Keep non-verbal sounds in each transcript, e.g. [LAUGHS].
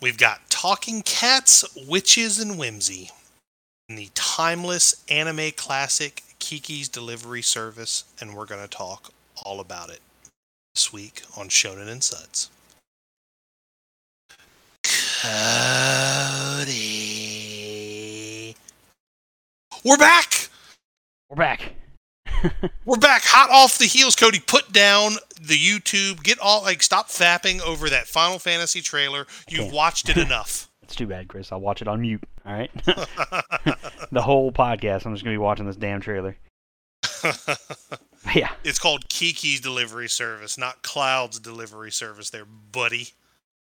we've got Talking Cats, Witches, and Whimsy in the timeless anime classic Kiki's Delivery Service, and we're going to talk all about it this week on Shonen and Suds. Cody. We're back! We're back. [LAUGHS] We're back hot off the heels, Cody. Put down the YouTube. Get all like stop fapping over that Final Fantasy trailer. You've watched it [LAUGHS] enough. It's too bad, Chris. I'll watch it on mute. All right. [LAUGHS] the whole podcast, I'm just gonna be watching this damn trailer. Yeah. it's called Kiki's Delivery Service, not Cloud's Delivery Service there, buddy.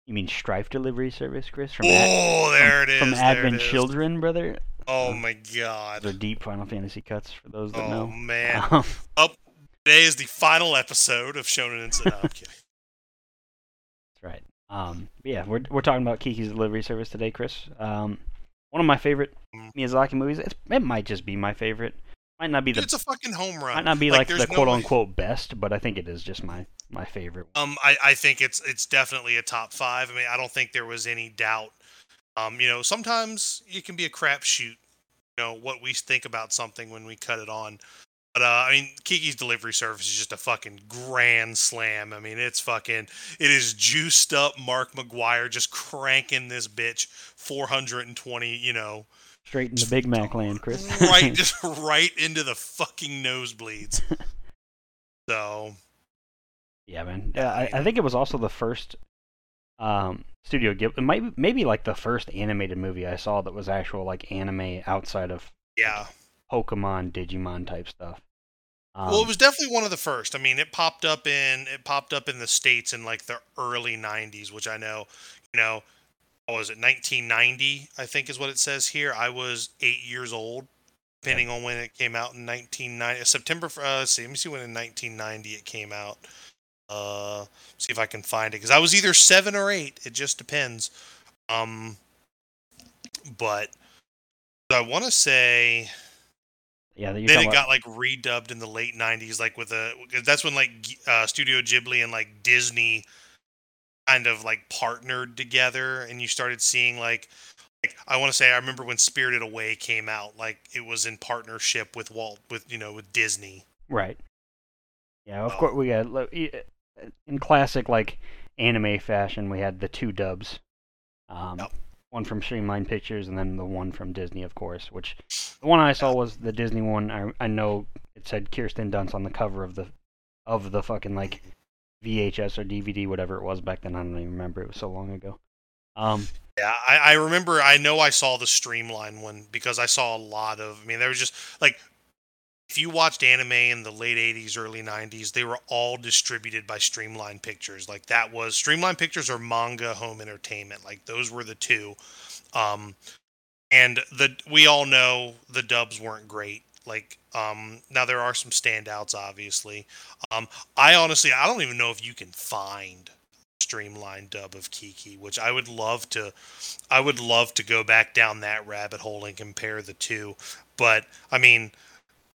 You mean Strife Delivery Service, Chris? From Ad- Oh, there it is. from Advent. Children, brother. Oh my Those are deep Final Fantasy cuts for those that Oh know. Oh man. [LAUGHS] Um, Up today is the final episode of Shonen and no, I'm [LAUGHS] kidding. That's right. Um, yeah, we're we're talking about Kiki's Delivery Service today, Chris. Um, one of my favorite Mm. Miyazaki movies. It's, it might just be my favorite. Might not be Dude, the it's a fucking home run. might not be like, there's the no quote way- unquote best, but I think it is just my my favorite. Um, I, I think it's it's definitely a top five. I mean, I don't think there was any doubt. Um, you know, sometimes it can be a crapshoot. You know what we think about something when we cut it on. But uh, I mean, Kiki's delivery service is just a fucking grand slam. I mean, it's fucking it is juiced up. Mark McGwire just cranking this bitch 420. You know, Straight into Big Mac land, Chris. right [LAUGHS] just right into the fucking nosebleeds. [LAUGHS] So Yeah, man. Yeah, I, I think it was also the first um, Studio Ghibli. It might maybe like the first animated movie I saw that was actual like anime outside of yeah. Pokemon, Digimon type stuff. Um, well, it was definitely one of the first. I mean, it popped up in it popped up in the states in like the early '90s, which I know, you know, what was it 1990? I think is what it says here. I was eight years old, depending on when it came out in 1990. September. Uh, let's see, let me see when in 1990 it came out. Uh, see if I can find it because I was either seven or eight. It just depends. Um, but I want to say yeah, then it got like redubbed in the late 90s like with a that's when like uh, studio ghibli and like disney kind of like partnered together and you started seeing like like i want to say i remember when spirited away came out like it was in partnership with walt with you know with disney Right. Yeah, of Oh. course we got in classic like anime fashion. We had the two dubs, um, one from Streamline Pictures and then the one from Disney, of course. Which the one I saw was the Disney one. I I know it said Kirsten Dunst on the cover of the of the fucking like VHS or DVD, whatever it was back then. I don't even remember. It was so long ago. Um, yeah I, I remember i know i saw the streamline one because i saw a lot of i mean there was just like if you watched anime in the late 80s early 90s they were all distributed by streamline pictures. Like that was streamline pictures or manga home entertainment. Like those were the two. Um and the we all know the dubs weren't great. Like um now there are some standouts obviously. Um i honestly i don't even know if you can find streamlined dub of kiki which i would love to i would love to go back down that rabbit hole and compare the two. But i mean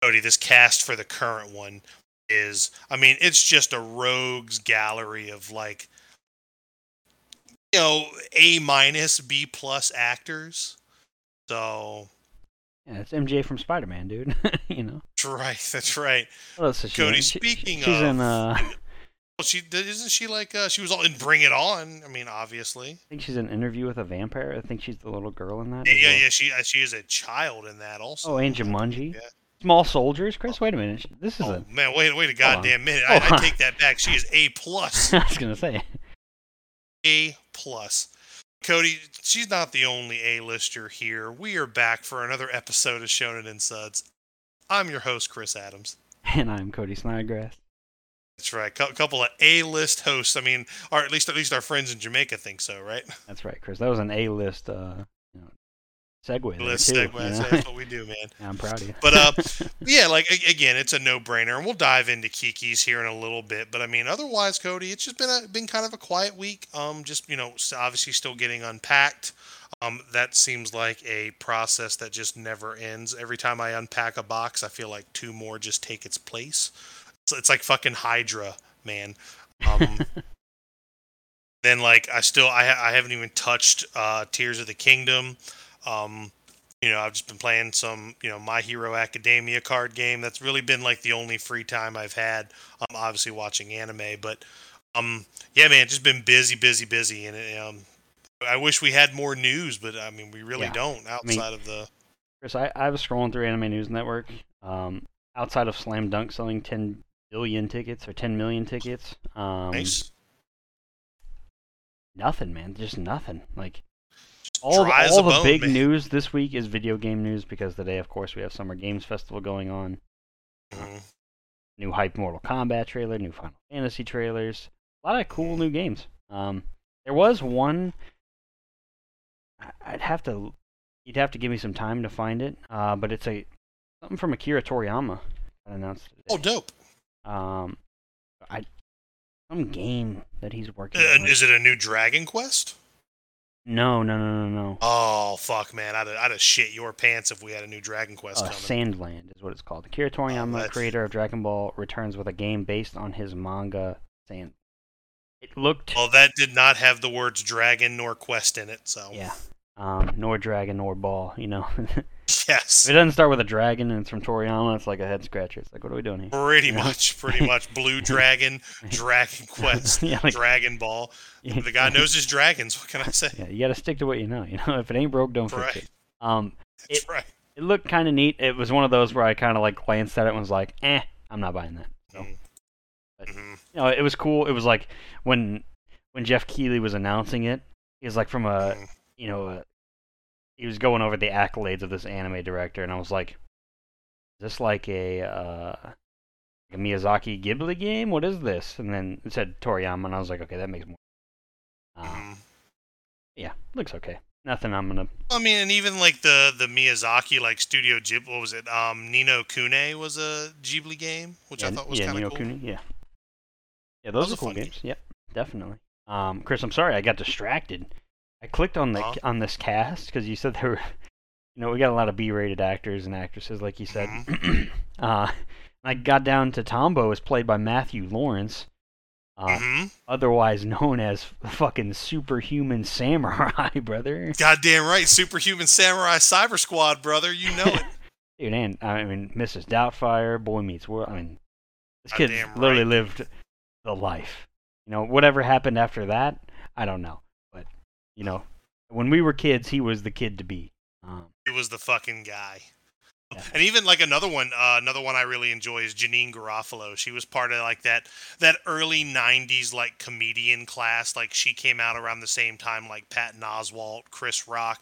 Cody, this cast for the current one is I mean, it's just a rogues gallery of like you know, A minus, B plus actors. So yeah, it's MJ from Spider Man, dude. [LAUGHS] you know. that's right, that's right. What else is she Cody. She- speaking she's in. of- Uh, Well, she isn't she like uh, she was all in Bring It On. I mean, obviously. I think she's in Interview with a Vampire. I think she's the little girl in that. Yeah, yeah, well. yeah. She uh, she is a child in that also. Oh, and Jumanji. Yeah. Small Soldiers, Chris. Wait a minute. This is Oh a. man, wait, wait a goddamn minute! [LAUGHS] I, I take that back. She is A plus. [LAUGHS] I was gonna say. A plus. Cody, she's not the only A-lister here. We are back for another episode of Shonen and Suds. I'm your host, Chris Adams. [LAUGHS] And I'm Cody Snodgrass. That's right. A couple of A-list hosts. I mean, or at least at least our friends in Jamaica think so, right? That's right, Chris. That was an A-list, uh, segue there List too. segue. you That's, know? that's what we do, man. [LAUGHS] Yeah, I'm proud of you. But, uh, [LAUGHS] Yeah, like again, it's a no-brainer, and we'll dive into Kiki's here in a little bit. But I mean, otherwise, Cody, it's just been a, been kind of a quiet week. Um, just you know, obviously still getting unpacked. Um, that seems like a process that just never ends. Every time I unpack a box, I feel like two more just take its place. So it's like fucking Hydra, man. Um, [LAUGHS] Then like I still I I haven't even touched uh, Tears of the Kingdom. Um, you know I've just been playing some you know My Hero Academia card game. That's really been like the only free time I've had. I'm obviously watching anime, but um yeah man, just been busy, busy, busy, and um I wish we had more news, but I mean we really Yeah. don't outside of the Chris, I, I was scrolling through Anime News Network. Um, outside of Slam Dunk selling 10 billion tickets or 10 million tickets, um, nice. nothing, man. Just nothing. Like all the, all the bone, big man. news this week is video game news because today, of course, we have Summer Games Festival going on. Mhm. New hype Mortal Kombat trailer, new Final Fantasy trailers, a lot of cool new games. Um, there was one. I'd have to, you'd have to give me some time to find it. Uh, but it's a something from Akira Toriyama that announced. Today. Oh, dope. Um, I some game that he's working. Uh, on. is it a new Dragon Quest? No, no, no, no, no. Oh fuck, man! I'd have, I'd have shit your pants if we had a new Dragon Quest Uh, coming. Sand Land is what it's called. Akira Toriyama, that's- creator of Dragon Ball, returns with a game based on his manga Sand. It looked Well, that did not have the words dragon nor quest in it, so yeah, um, nor dragon nor ball. You know, if [LAUGHS] yes, it doesn't start with a dragon and it's from Toriyama, it's like a head scratcher. It's like, what are we doing here? pretty Yeah. much, pretty much. Blue [LAUGHS] Dragon, Dragon [LAUGHS] Quest, yeah, like, Dragon Ball. The guy knows his dragons. What can I say? Yeah, you got to stick to what you know. You know, if it ain't broke, don't Right. fix it. Um, That's right. it looked kind of neat. It was one of those where I kind of like glanced at it and was like, eh, I'm not buying that. So, Mm. but- Mhm. you know, it was cool. It was like when when Geoff Keighley was announcing it, he was like from a Mhm. You know a, he was going over the accolades of this anime director, and I was like, is this like a uh, a Miyazaki Ghibli game? What is this? And then it said Toriyama, and I was like, okay, that makes more. Uh, Mhm. yeah, looks okay. Nothing I'm gonna. I mean, and even like the the Miyazaki like Studio Ghibli, what was it? Um, Ni no Kuni was a Ghibli game, which yeah, I thought was yeah, kind of cool. Kuni, yeah, yeah, those are cool games. Yep, definitely. Um, Chris, I'm sorry I got distracted. I clicked on the Huh? on this cast because you said there were, you know, we got a lot of B-rated actors and actresses, like you said. Mm-hmm. [CLEARS THROAT] uh, I got down to Tombo is played by Matthew Lawrence, uh, hmm otherwise known as fucking superhuman samurai, [LAUGHS] brother. Goddamn right, Superhuman Samurai Cyber Squad, brother. You know it. [LAUGHS] Dude, and I mean, Mrs. Doubtfire, Boy Meets World. I mean, this kid literally right. lived the life. You know, whatever happened after that, I don't know. But you know, when we were kids, he was the kid to be. Um, He was the fucking guy. Yeah. And even like another one, uh, another one I really enjoy is Janeane Garofalo. She was part of like that that early '90s like comedian class. Like she came out around the same time like Patton Oswalt, Chris Rock.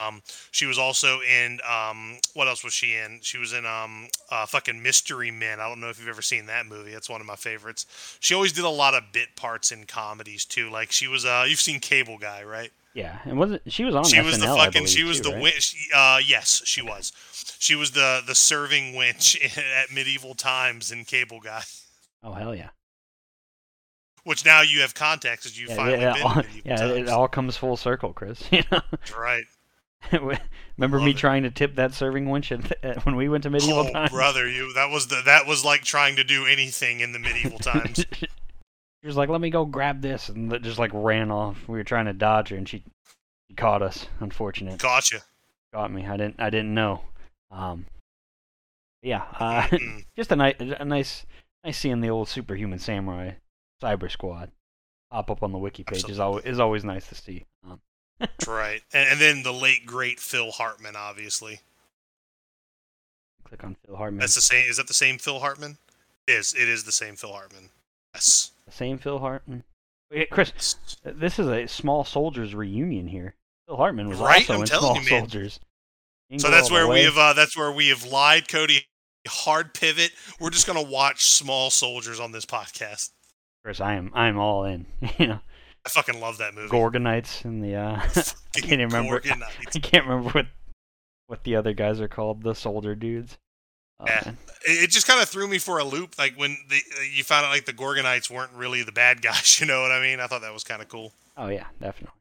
Um, she was also in um, what else was she in? She was in um, uh, fucking Mystery Men. I don't know if you've ever seen that movie. That's one of my favorites. She always did a lot of bit parts in comedies too. Like she was, uh, you've seen Cable Guy, right? yeah, and wasn't she was on she SNL? was the fucking believe, she was too, the right? winch uh yes she was she was the the serving winch [LAUGHS] at medieval times in cable guy Oh hell yeah! which now you have context as you Yeah, finally yeah, been all, yeah, it all comes full circle, Chris. [LAUGHS] You know, That's right [LAUGHS] remember Love me it. trying to tip that serving winch at, at, when we went to medieval oh times? brother you that was the that was like trying to do anything in the medieval times [LAUGHS] she was like, "Let me go grab this," and that just like ran off. We were trying to dodge her, and she, she caught us. Unfortunate, gotcha caught me. I didn't I didn't know. Um, yeah, uh, [LAUGHS] just a nice a nice nice seeing the old superhuman samurai cyber squad pop up on the wiki page is always is always nice to see. Right and, and then the late great phil hartman obviously click on Phil Hartman. that's the same is that the same phil hartman it is it is the same phil hartman yes the same Phil Hartman. Wait, Chris, this is a small soldiers reunion here. Phil Hartman was Right? also I'm in telling Small you, man. Soldiers. So that's where we have uh, that's where we have lied, Cody. Hard pivot. We're just gonna watch Small Soldiers on this podcast. Chris, I am I am all in. [LAUGHS] you know, I fucking love that movie. Gorgonites and the uh, [LAUGHS] I can't remember. [LAUGHS] I can't remember what what the other guys are called. The soldier dudes. Oh, Yeah. It just kind of threw me for a loop, like when the, you found out like the Gorgonites weren't really the bad [LAUGHS] guys. You know what I mean? I thought that was kind of cool. Oh yeah, definitely.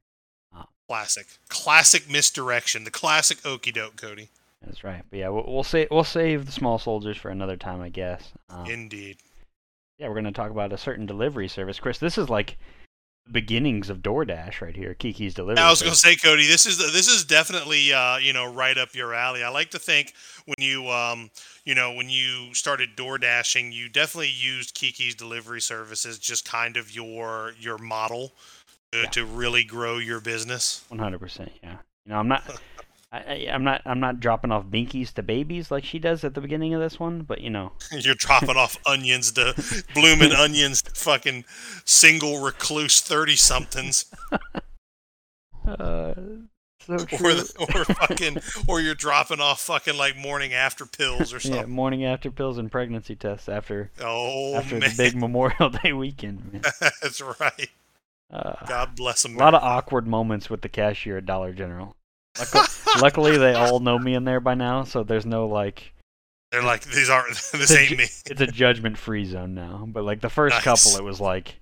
Classic, classic misdirection. The classic okey doke, Cody. That's right. But yeah, we'll, we'll save we'll save the small soldiers for another time, I guess. Um, Indeed. yeah, we're going to talk about a certain delivery service. Chris, this is like beginnings of DoorDash right here. Kiki's Delivery. I was going to say, Cody, this is this is definitely uh, you know right up your alley. I like to think when you um, you know when you started DoorDashing, you definitely used Kiki's delivery services just kind of your your model to, Yeah. to really grow your business. One hundred percent. Yeah. You know, I'm not. [LAUGHS] I, I, I'm not. I'm not dropping off binkies to babies like she does at the beginning of this one. But you know, [LAUGHS] You're dropping off onions to blooming [LAUGHS] onions to fucking single recluse thirty somethings, uh, so [LAUGHS] or the, or fucking or you're dropping off fucking like morning after pills or something. yeah, morning after pills and pregnancy tests after Oh after man, the big Memorial Day weekend. Man. that's right. Uh, God bless them. a lot of awkward moments with the cashier at Dollar General. Luckily, luckily, they all know me in there by now, so there's no like. They're like, these aren't, [LAUGHS] this The ain't ju- me. It's a judgment-free zone now. But like the first Nice. couple, it was like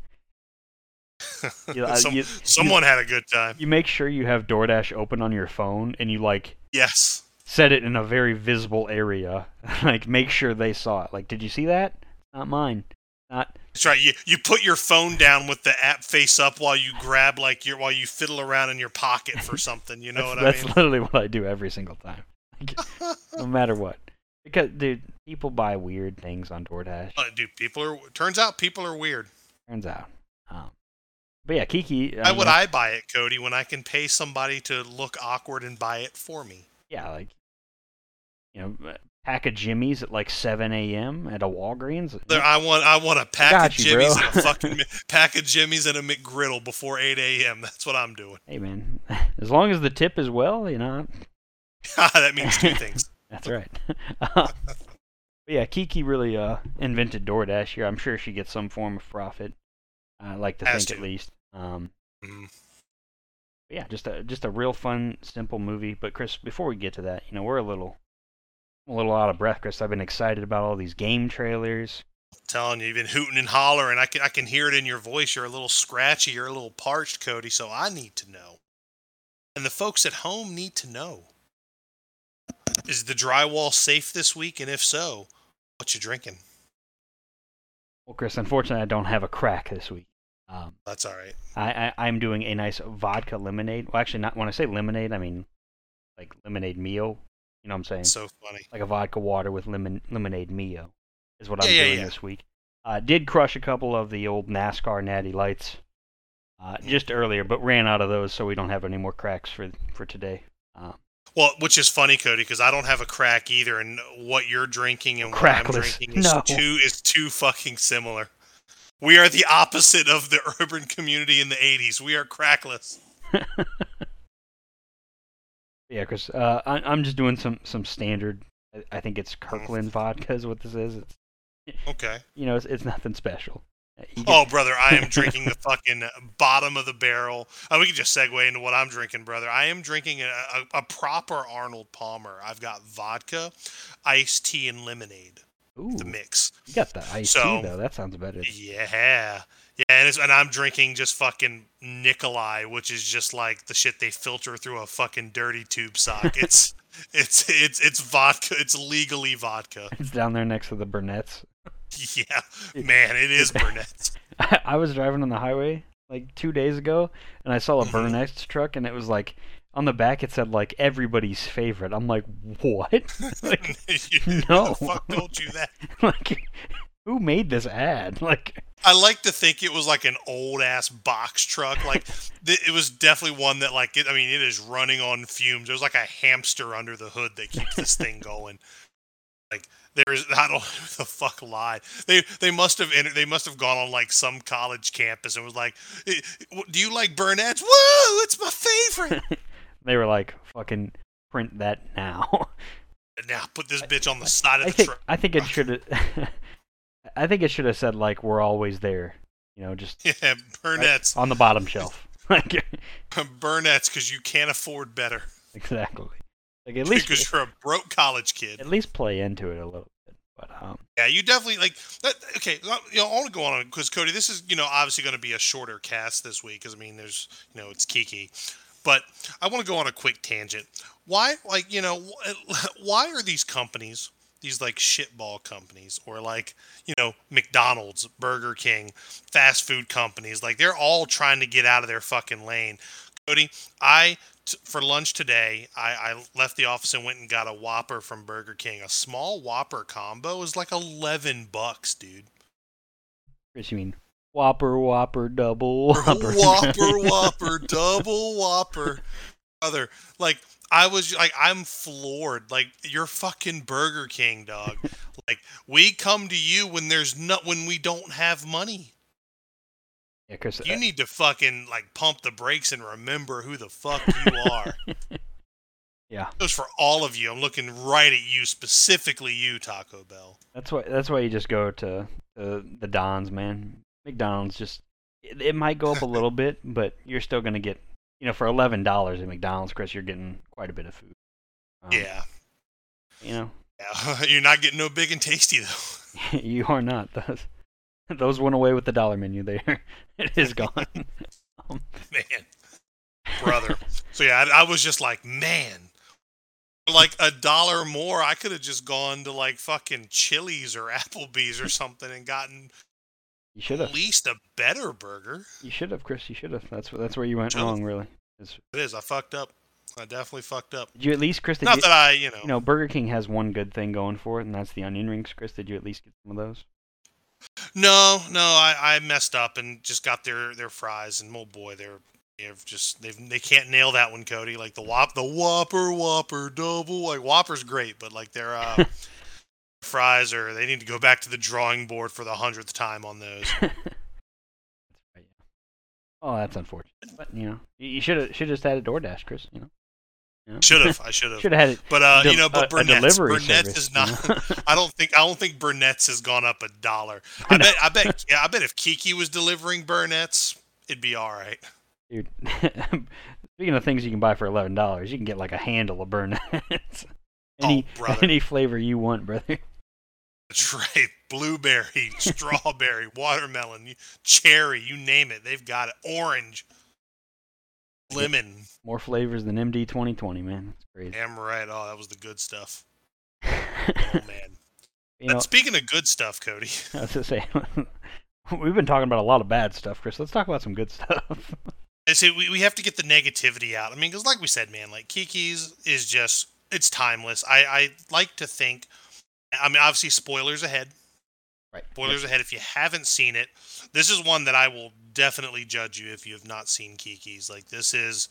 [LAUGHS] you, Some- you, someone had a good time. you make sure you have DoorDash open on your phone, and you like Yes. set it in a very visible area. [LAUGHS] like make sure they saw it. Like, did you see that? Not mine. Not That's right. You you put your phone down with the app face up while you grab like your while you fiddle around in your pocket for [LAUGHS] something. You know what I mean? That's literally what I do every single time. [LAUGHS] [LAUGHS] No matter what. Because dude, people buy weird things on DoorDash. Uh, Dude, people are. Turns out people are weird. Turns out. Um, but yeah, Kiki. Why uh, would know, I buy it, Cody, when I can pay somebody to look awkward and buy it for me? Yeah, like you know, pack of jimmies at like 7 a.m. at a Walgreens. There, I want I want a pack got of you, bro. and a fucking [LAUGHS] pack of Jimmy's and a McGriddle before 8 a.m. That's what I'm doing. Hey man, [LAUGHS] as long as the tip is well, you know, [LAUGHS] that means two things. That's right. Uh, but yeah, Kiki really uh, invented DoorDash here. I'm sure she gets some form of profit. I like to Has think to. at least. Um, Mhm. yeah, just a just a real fun, simple movie. But Chris, before we get to that, you know, we're a little a little out of breath, Chris. I've been excited about all these game trailers. telling you, you've been hooting and hollering. I can I can hear it in your voice. You're a little scratchy. You're a little parched, Cody. So I need to know, and the folks at home need to know: Is the drywall safe this week? And if so, what you drinking? Well, Chris, unfortunately, I don't have a crack this week. Um, That's all right. I, I I'm doing a nice vodka lemonade. Well, actually, not when I say lemonade, I mean like lemonade mio. You know what I'm saying? So funny. like a vodka water with lemon lemonade mio is what I'm Yeah, yeah, doing yeah. this week. Uh, did crush a couple of the old NASCAR Natty Lights uh, Mm-hmm. just earlier, but ran out of those, so we don't have any more cracks for for today. Uh, Well, which is funny, Cody, because I don't have a crack either, and what you're drinking and what I'm drinking is No. too is too fucking similar. We are the opposite of the [LAUGHS] urban community in the '80s. We are crackless. [LAUGHS] yeah, Chris, uh, I, I'm just doing some some standard. I- I think it's. Kirkland vodka is what this is. It's Okay. you know it's, it's nothing special. Uh, Oh, brother, I am drinking the [LAUGHS] fucking bottom of the barrel. Oh, we can just segue into what I'm drinking, brother. I am drinking a, a, a proper Arnold Palmer. I've got vodka, iced tea, and lemonade. ooh, The mix. you got the iced So- tea though. That sounds better. Yeah. Yeah, and, it's, and I'm drinking just fucking Nikolai, which is just like the shit they filter through a fucking dirty tube sock. It's [LAUGHS] it's it's it's vodka. It's legally vodka. It's down there next to the Burnett's. Yeah, man, it is Burnett's. [LAUGHS] I, was driving on the highway like two days ago, and I saw a Mhm. Burnett's truck, and it was like on the back it said like everybody's favorite. I'm like, what? [LAUGHS] like, You- No. the fuck told you that? like, who made this ad? Like, I like to think it was like an old ass box truck. Like [LAUGHS] th- it was definitely one that like it, I mean it is running on fumes. There's like a hamster under the hood that keeps this thing [LAUGHS] going. Like there's [LAUGHS] I don't the fuck lie. They they must have entered, they must have gone on like some college campus and was like, "Eh, do you like Burnett's? Whoa, it's my favorite. they were like, fucking print that now. now put this bitch on the side of I the think truck. I think it should have. I think it should have said like we're always there. You know, just [LAUGHS] Yeah, right on the bottom shelf. [LAUGHS] Like [LAUGHS] Burnett's because you can't afford better. exactly. Like at least because you're a broke college kid. at least play into it a little bit. But um, Yeah, you definitely like that. Okay, you know, I want to go on because Cody, this is you know obviously going to be a shorter cast this week because I mean there's you know it's Kiki, but I want to go on a quick tangent. Why, like you know, why are these companies these like shitball companies or like you know McDonald's, Burger King, fast food companies. Like they're all trying to get out of their fucking lane. Cody, I t- for lunch today, I, I left the office and went and got a Whopper from Burger King. A small Whopper combo is like eleven bucks, dude. Chris, you mean Whopper, Whopper, double Whopper, Whopper, [LAUGHS] Whopper, double Whopper, brother. Like I was like, I'm floored. Like you're fucking Burger King, dog. [LAUGHS] like we come to you when there's not when we don't have money. Yeah, Chris. You uh, need to fucking like pump the brakes and remember who the fuck you are. [LAUGHS] yeah, Goes for all of you. I'm looking right at you, specifically you, Taco Bell. that's why. That's why you just go to the the Dons, man. McDonald's just it, it might go up a [LAUGHS] little bit, but you're still gonna get you know for eleven dollars at McDonald's, Chris, you're getting quite a bit of food. Um, Yeah. You know, Yeah. [LAUGHS] You're not getting no big and tasty though. [LAUGHS] you are not. Those [LAUGHS] those went away with the dollar menu. There, it is gone. um, Man. Brother. So yeah, I, I was just like, man. Like a dollar more, I could have just gone to like fucking Chili's or Applebee's or something and gotten you should have. at least a better burger. You should have, Chris. You should have. That's that's where you went Should've. wrong, really. Is- It is. I fucked up. I definitely fucked up. Did you at least, Chris? Not you, that I, you know. you know, Burger King has one good thing going for it, and that's the onion rings. Chris, did you at least get some of those? No, no, I, I messed up and just got their their fries and oh boy, they're they're just they've they can't nail that one, Cody. Like the whop the Whopper Whopper double like Whopper's great, but like their uh, [LAUGHS] fries are they need to go back to the drawing board for the hundredth time on those. that's [LAUGHS] right. Oh, that's unfortunate. But you know, you- you should have should have just had a DoorDash, Chris. You know. You know? Should have, I [LAUGHS] should have. should have had it. But uh, you know, but Burnett's, Burnett's service, is you not. know? [LAUGHS] I don't think I don't think Burnett's has gone up a dollar. I bet I bet yeah, I bet if Kiki was delivering Burnett's, it'd be all right. Dude, speaking of things you can buy for eleven dollars, you can get like a handle of Burnett's. any Oh, brother. any flavor you want, brother. That's right. Blueberry, [LAUGHS] strawberry, watermelon, cherry, you name it. They've got it. Orange, lemon. More flavors than MD twenty twenty, man. It's crazy. Damn right. Oh, that was the good stuff. [LAUGHS] Oh, man. you know, speaking of good stuff, Cody, [LAUGHS] I was just saying, we've been talking about a lot of bad stuff, Chris. Let's talk about some good stuff. I say we, we have to get the negativity out. I mean, because like we said, man, like Kiki's is just, it's timeless. I, I like to think, I mean, obviously, spoilers ahead. right. Spoilers ahead. If you haven't seen it, this is one that I will definitely judge you if you have not seen Kiki's. Like this is,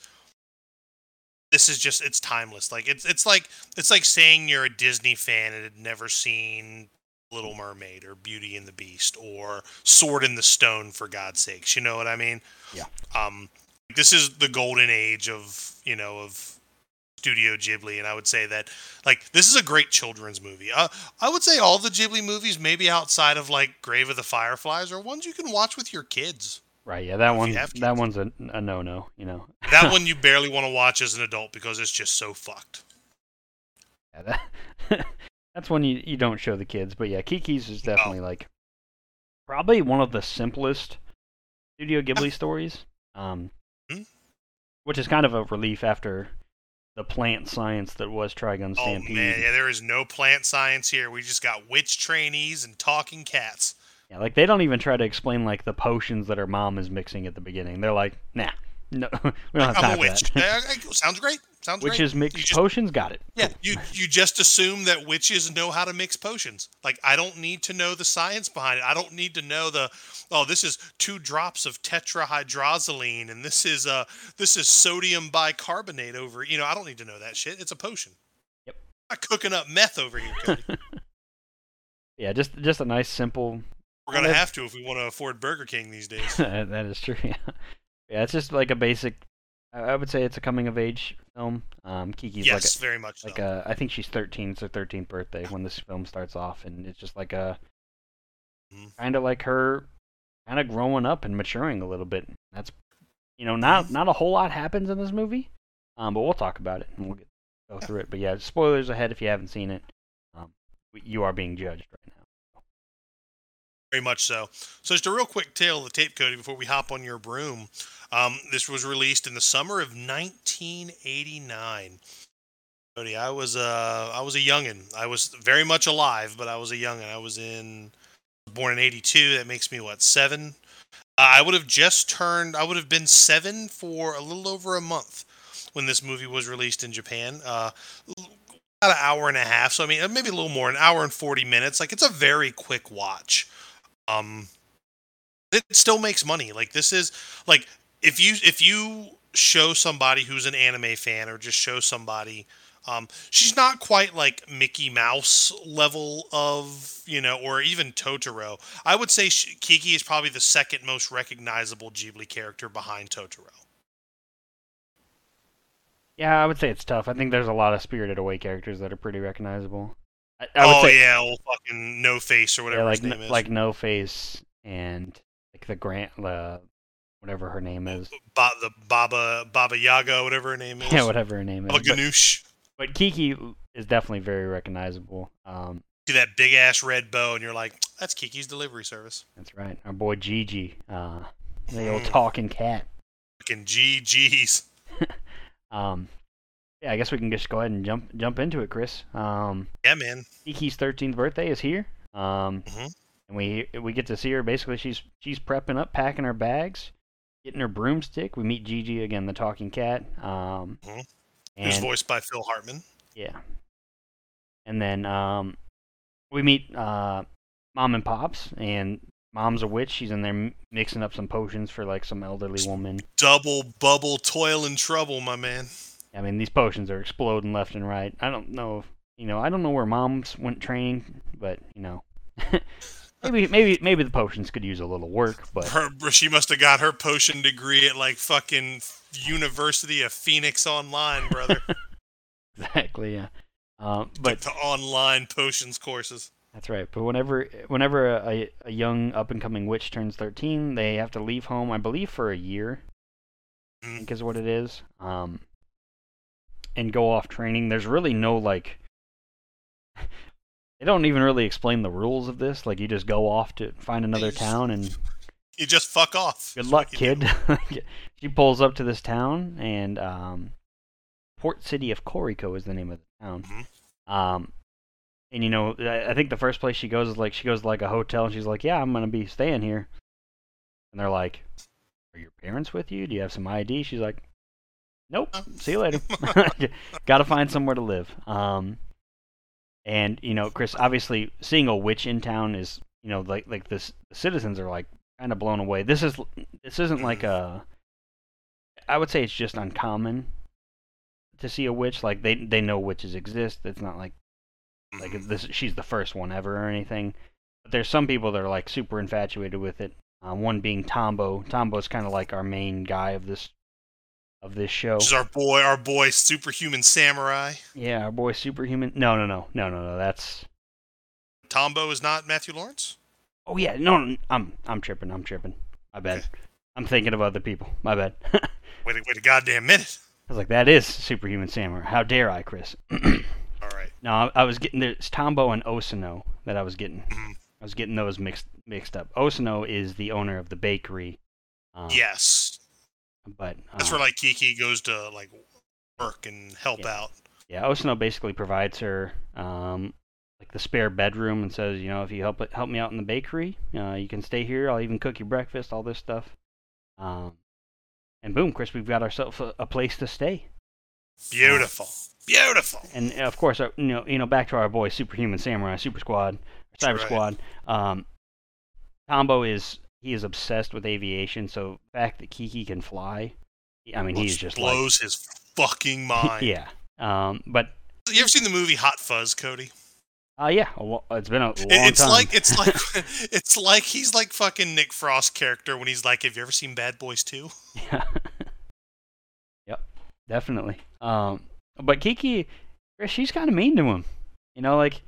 this is just it's timeless. Like it's it's like it's like saying you're a Disney fan and had never seen Little Mermaid or Beauty and the Beast or Sword in the Stone for God's sakes. You know what I mean? Yeah. Um, this is the golden age of you know of Studio Ghibli, and I would say that like this is a great children's movie. Uh, I would say all the Ghibli movies, maybe outside of like Grave of the Fireflies, are ones you can watch with your kids. Right. Yeah. That one. That one's a, a no no. You know. That [LAUGHS] one you barely want to watch as an adult because it's just so fucked. Yeah, that, [LAUGHS] that's one you, you don't show the kids. But yeah, Kiki's is definitely like probably one of the simplest Studio Ghibli stories. Um, Hmm? which is kind of a relief after the plant science that was Trigun Oh man, yeah, there is no plant science here. We just got witch trainees and talking cats. Yeah, like they don't even try to explain like the potions that her mom is mixing at the beginning. They're like, nah, no, [LAUGHS] we don't have I'm time a for witch. that. Yeah, okay, sounds great. Sounds great. Witches mix just- potions, got it. Yeah, you you just assume that witches know how to mix potions. Like I don't need to know the science behind it. I don't need to know the oh this is two drops of tetrahydrozoline and this is uh this is sodium bicarbonate over. You know, I don't need to know that shit. It's a potion. Yep. I'm cooking up meth over here, Cody. [LAUGHS] yeah, just just a nice simple. We're gonna have to if we want to afford Burger King these days. [LAUGHS] that is true. Yeah. Yeah, it's just like a basic. I would say it's a coming of age film. Um, Kiki's like yes, very much like so. a. I think she's 13. It's her 13th birthday when this film starts off, and it's just like a Mhm. kind of like her kind of growing up and maturing a little bit. That's you know not not a whole lot happens in this movie, um, but we'll talk about it and we'll get go through it. But yeah, spoilers ahead if you haven't seen it. Um, you are being judged right now. Very much so. So just a real quick tale of the tape, Cody, before we hop on your broom. Um, this was released in the summer of 1989. Cody, I was uh I was a youngin. I was very much alive, but I was a youngin. I was in born in '82. That makes me what seven. Uh, I would have just turned. I would have been seven for a little over a month when this movie was released in Japan. Uh, about an hour and a half. So I mean, maybe a little more, an hour and forty minutes. Like it's a very quick watch. Um, it still makes money. Like this is like if you if you show somebody who's an anime fan or just show somebody um, she's not quite like Mickey Mouse level of, you know, or even Totoro. I would say she, Kiki is probably the second most recognizable Ghibli character behind Totoro. Yeah, I would say it's tough. I think there's a lot of Spirited Away characters that are pretty recognizable. I, I oh say, yeah, old fucking No Face or whatever yeah, like his name is. like No Face and like the Grant, uh, whatever her name is. ba- the Baba Baba Yaga, whatever her name is. Yeah, whatever her name is. Baba But, Ganoush. but Kiki is definitely very recognizable. Um, See that big ass red bow, and you're like, that's Kiki's delivery service. that's right. Our boy Jiji, uh, the old Mm. talking cat. Fucking GG's. [LAUGHS] Um, yeah, I guess we can just go ahead and jump jump into it, Chris. Um, Yeah, man. Kiki's 13th birthday is here. Um, Mhm. and we we get to see her. Basically, she's she's prepping up, packing her bags, getting her broomstick. We meet Jiji again, the talking cat. Um, Mhm. Who's voiced by Phil Hartman. yeah, and then um, we meet uh, mom and pops, and mom's a witch. She's in there mixing up some potions for like some elderly woman. Double bubble toil and trouble, my man. I mean, these potions are exploding left and right. I don't know, if, you know, I don't know where moms went training, but you know, [LAUGHS] maybe maybe maybe the potions could use a little work. But Her, she must have got her potion degree at like fucking University of Phoenix Online, brother. [LAUGHS] exactly, yeah. Um, but but the online potions courses. that's right. But whenever whenever a, a young up and coming witch turns thirteen, they have to leave home, I believe, for a year. I Mm. think is what it is. Um, and go off training. There's really no like. They don't even really explain the rules of this. Like you just go off to find another town and You just fuck off. Good luck, what you do. [LAUGHS] kid. she pulls up to this town, and um, Port City of Koriko is the name of the town. Mhm. Um, and you know, I I think the first place she goes is like she goes to like a hotel, and she's like, "Yeah, I'm gonna be staying here." And they're like, "Are your parents with you? Do you have some ID?" She's like, "Nope. See you later. [LAUGHS] [LAUGHS] Got to find somewhere to live." Um, and you know, Chris, obviously, seeing a witch in town is, you know, like like this. The citizens are like kind of blown away. This is this isn't like a. I would say it's just uncommon to see a witch. Like they they know witches exist. It's not like like Mhm. this. She's the first one ever or anything. But there's some people that are like super infatuated with it. Uh, one being Tombo. Tombo's kind of like our main guy of this of this show. Which is our boy, our boy, superhuman samurai. Yeah, our boy Superhuman. No, no, no, no, no, no. That's. Tombo is not Matthew Lawrence. Oh yeah, no, no I'm I'm tripping. I'm tripping. My bad. I'm thinking of other people. My bad. [LAUGHS] Wait, a- wait a goddamn minute. I was like, that is Superhuman Samurai. How dare I, Chris? [CLEARS THROAT] All right. no, I, I was getting there's Tombo and Osano that I was getting. Mhm. I was getting those mixed mixed up. Osano is the owner of the bakery. Um, Yes, But that's uh, where like Kiki goes to like work and help Yeah. out. Yeah, Osano basically provides her um, like the spare bedroom and says, you know, if you help help me out in the bakery, uh, you can stay here. I'll even cook you breakfast, all this stuff. Um, and boom, Chris, we've got ourselves a, a place to stay. Beautiful, beautiful. And uh, of course, our, you know, you know, back to our boy Superhuman Samurai, Super Squad, Cyber Right. Squad. Um, Tombo is he is obsessed with aviation, so the fact that Kiki can fly, I mean, he's just like, blows his fucking mind. [LAUGHS] yeah. Um, but You ever seen the movie Hot Fuzz, Cody? uh, yeah, it's been a long It- it's time. like it's like [LAUGHS] [LAUGHS] it's like he's like fucking Nick Frost character when he's like, "Have you ever seen Bad Boys 2? Yeah. yep, definitely. Um, but Kiki, she's kind of mean to him. You know, like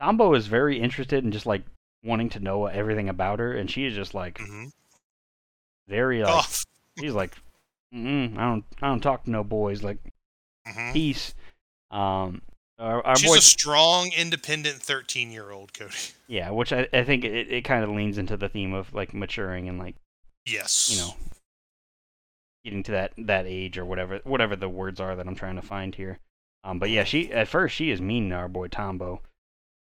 Tombo is very interested in just like wanting to know everything about her, and she is just like Mm-hmm. very like oh, she's like, mm I don't I don't talk to no boys like mhm. peace. Um, our, our She's boy, a strong, independent thirteen-year-old, Cody. yeah, which I I think it, it kind of leans into the theme of like maturing and like Yes. you know getting to that that age or whatever whatever the words are that I'm trying to find here. Um, but yeah, she at first she is mean to our boy Tombo.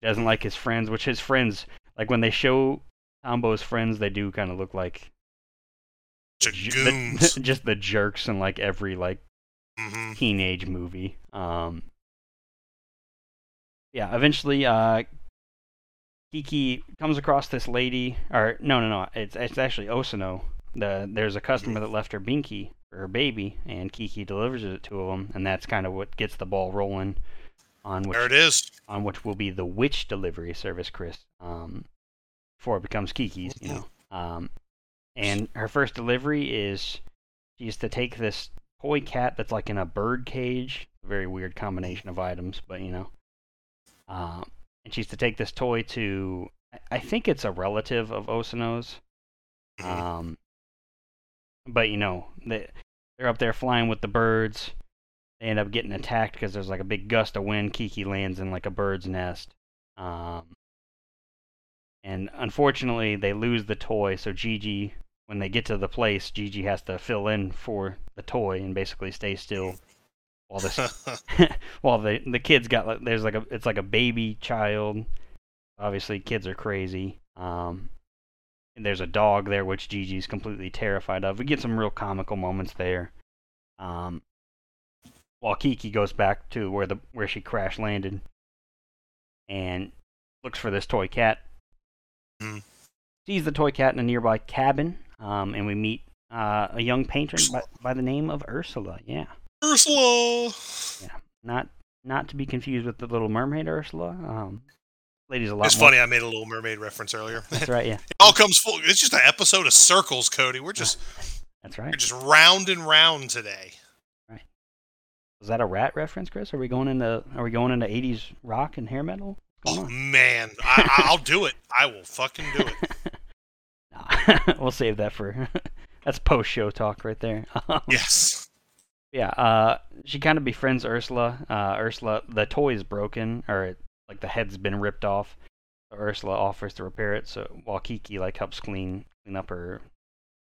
Doesn't like his friends, which his friends like when they show Tombo's friends, they do kind of look like Bunch of ju- the- [LAUGHS] just the jerks in like every like hmm teenage movie. Um, yeah, eventually, uh, Kiki comes across this lady, or no, no, no, it's it's actually Osano. The there's a customer that left her binky for her baby, and Kiki delivers it to him, and that's kind of what gets the ball rolling on which There it is. on which will be the witch delivery service, Chris. Um, before it becomes Kiki's, you know. Um, and her first delivery is she's to take this toy cat that's like in a bird cage. A very weird combination of items, but you know. Um, and she's to take this toy to, I- I think it's a relative of Osano's. Mhm. Um, but you know, they they're up there flying with the birds. They end up getting attacked because there's like a big gust of wind. Kiki lands in like a bird's nest. Um, and unfortunately, they lose the toy. So Jiji, when they get to the place, Jiji has to fill in for the toy and basically stay still while this [LAUGHS] [LAUGHS] while the the kids got like there's like a it's like a baby child. Obviously, kids are crazy. Um, and there's a dog there, which Jiji's completely terrified of. We get some real comical moments there. Um, while Kiki goes back to where the where she crash landed and looks for this toy cat. Hmm. Sees the toy cat in a nearby cabin, um, and we meet uh, a young painter by, by the name of Ursula. Yeah, Ursula. Yeah. Not not to be confused with the Little Mermaid Ursula. Um, lady's a lot It's more. funny. I made a Little Mermaid reference earlier. That's right. Yeah, [LAUGHS] It all comes full. It's just an episode of circles, Cody. We're just [LAUGHS] that's right. we're just round and round today. Was that a rat reference, Chris? Are we going into Are we going into '80s rock and hair metal? Oh on? man, I, I'll do it. I will fucking do it. Nah, [LAUGHS] we'll save that for [LAUGHS] that's post show talk right there. [LAUGHS] Um, Yes. Yeah, uh, she kind of befriends Ursula. Uh, Ursula, the toy is broken, or it, like the head's been ripped off. So Ursula offers to repair it. So while Kiki like helps clean clean up her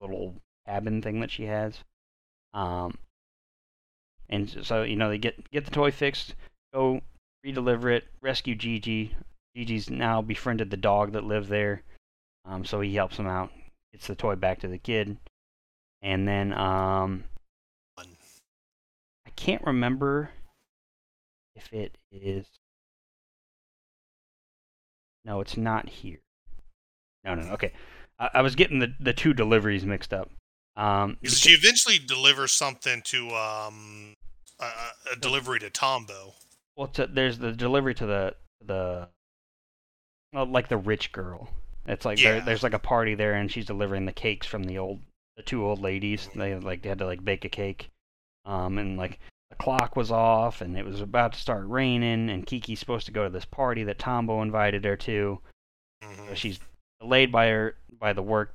little cabin thing that she has. Um, and so you know they get get the toy fixed, go redeliver it, rescue Jiji. Jiji's now befriended the dog that lived there, um, so he helps him out, gets the toy back to the kid, and then um, I can't remember if it is. No, it's not here. No, no. Okay, I, I was getting the the two deliveries mixed up. Um, she eventually delivers something to um a, delivery to Tombo. well, to, there's the delivery to the the well, like the rich girl. It's like there, there's like a party there, and she's delivering the cakes from the old the two old ladies. They like they had to like bake a cake, um, and like the clock was off, and it was about to start raining, and Kiki's supposed to go to this party that Tombo invited her to. So Mhm. she's delayed by her by the work.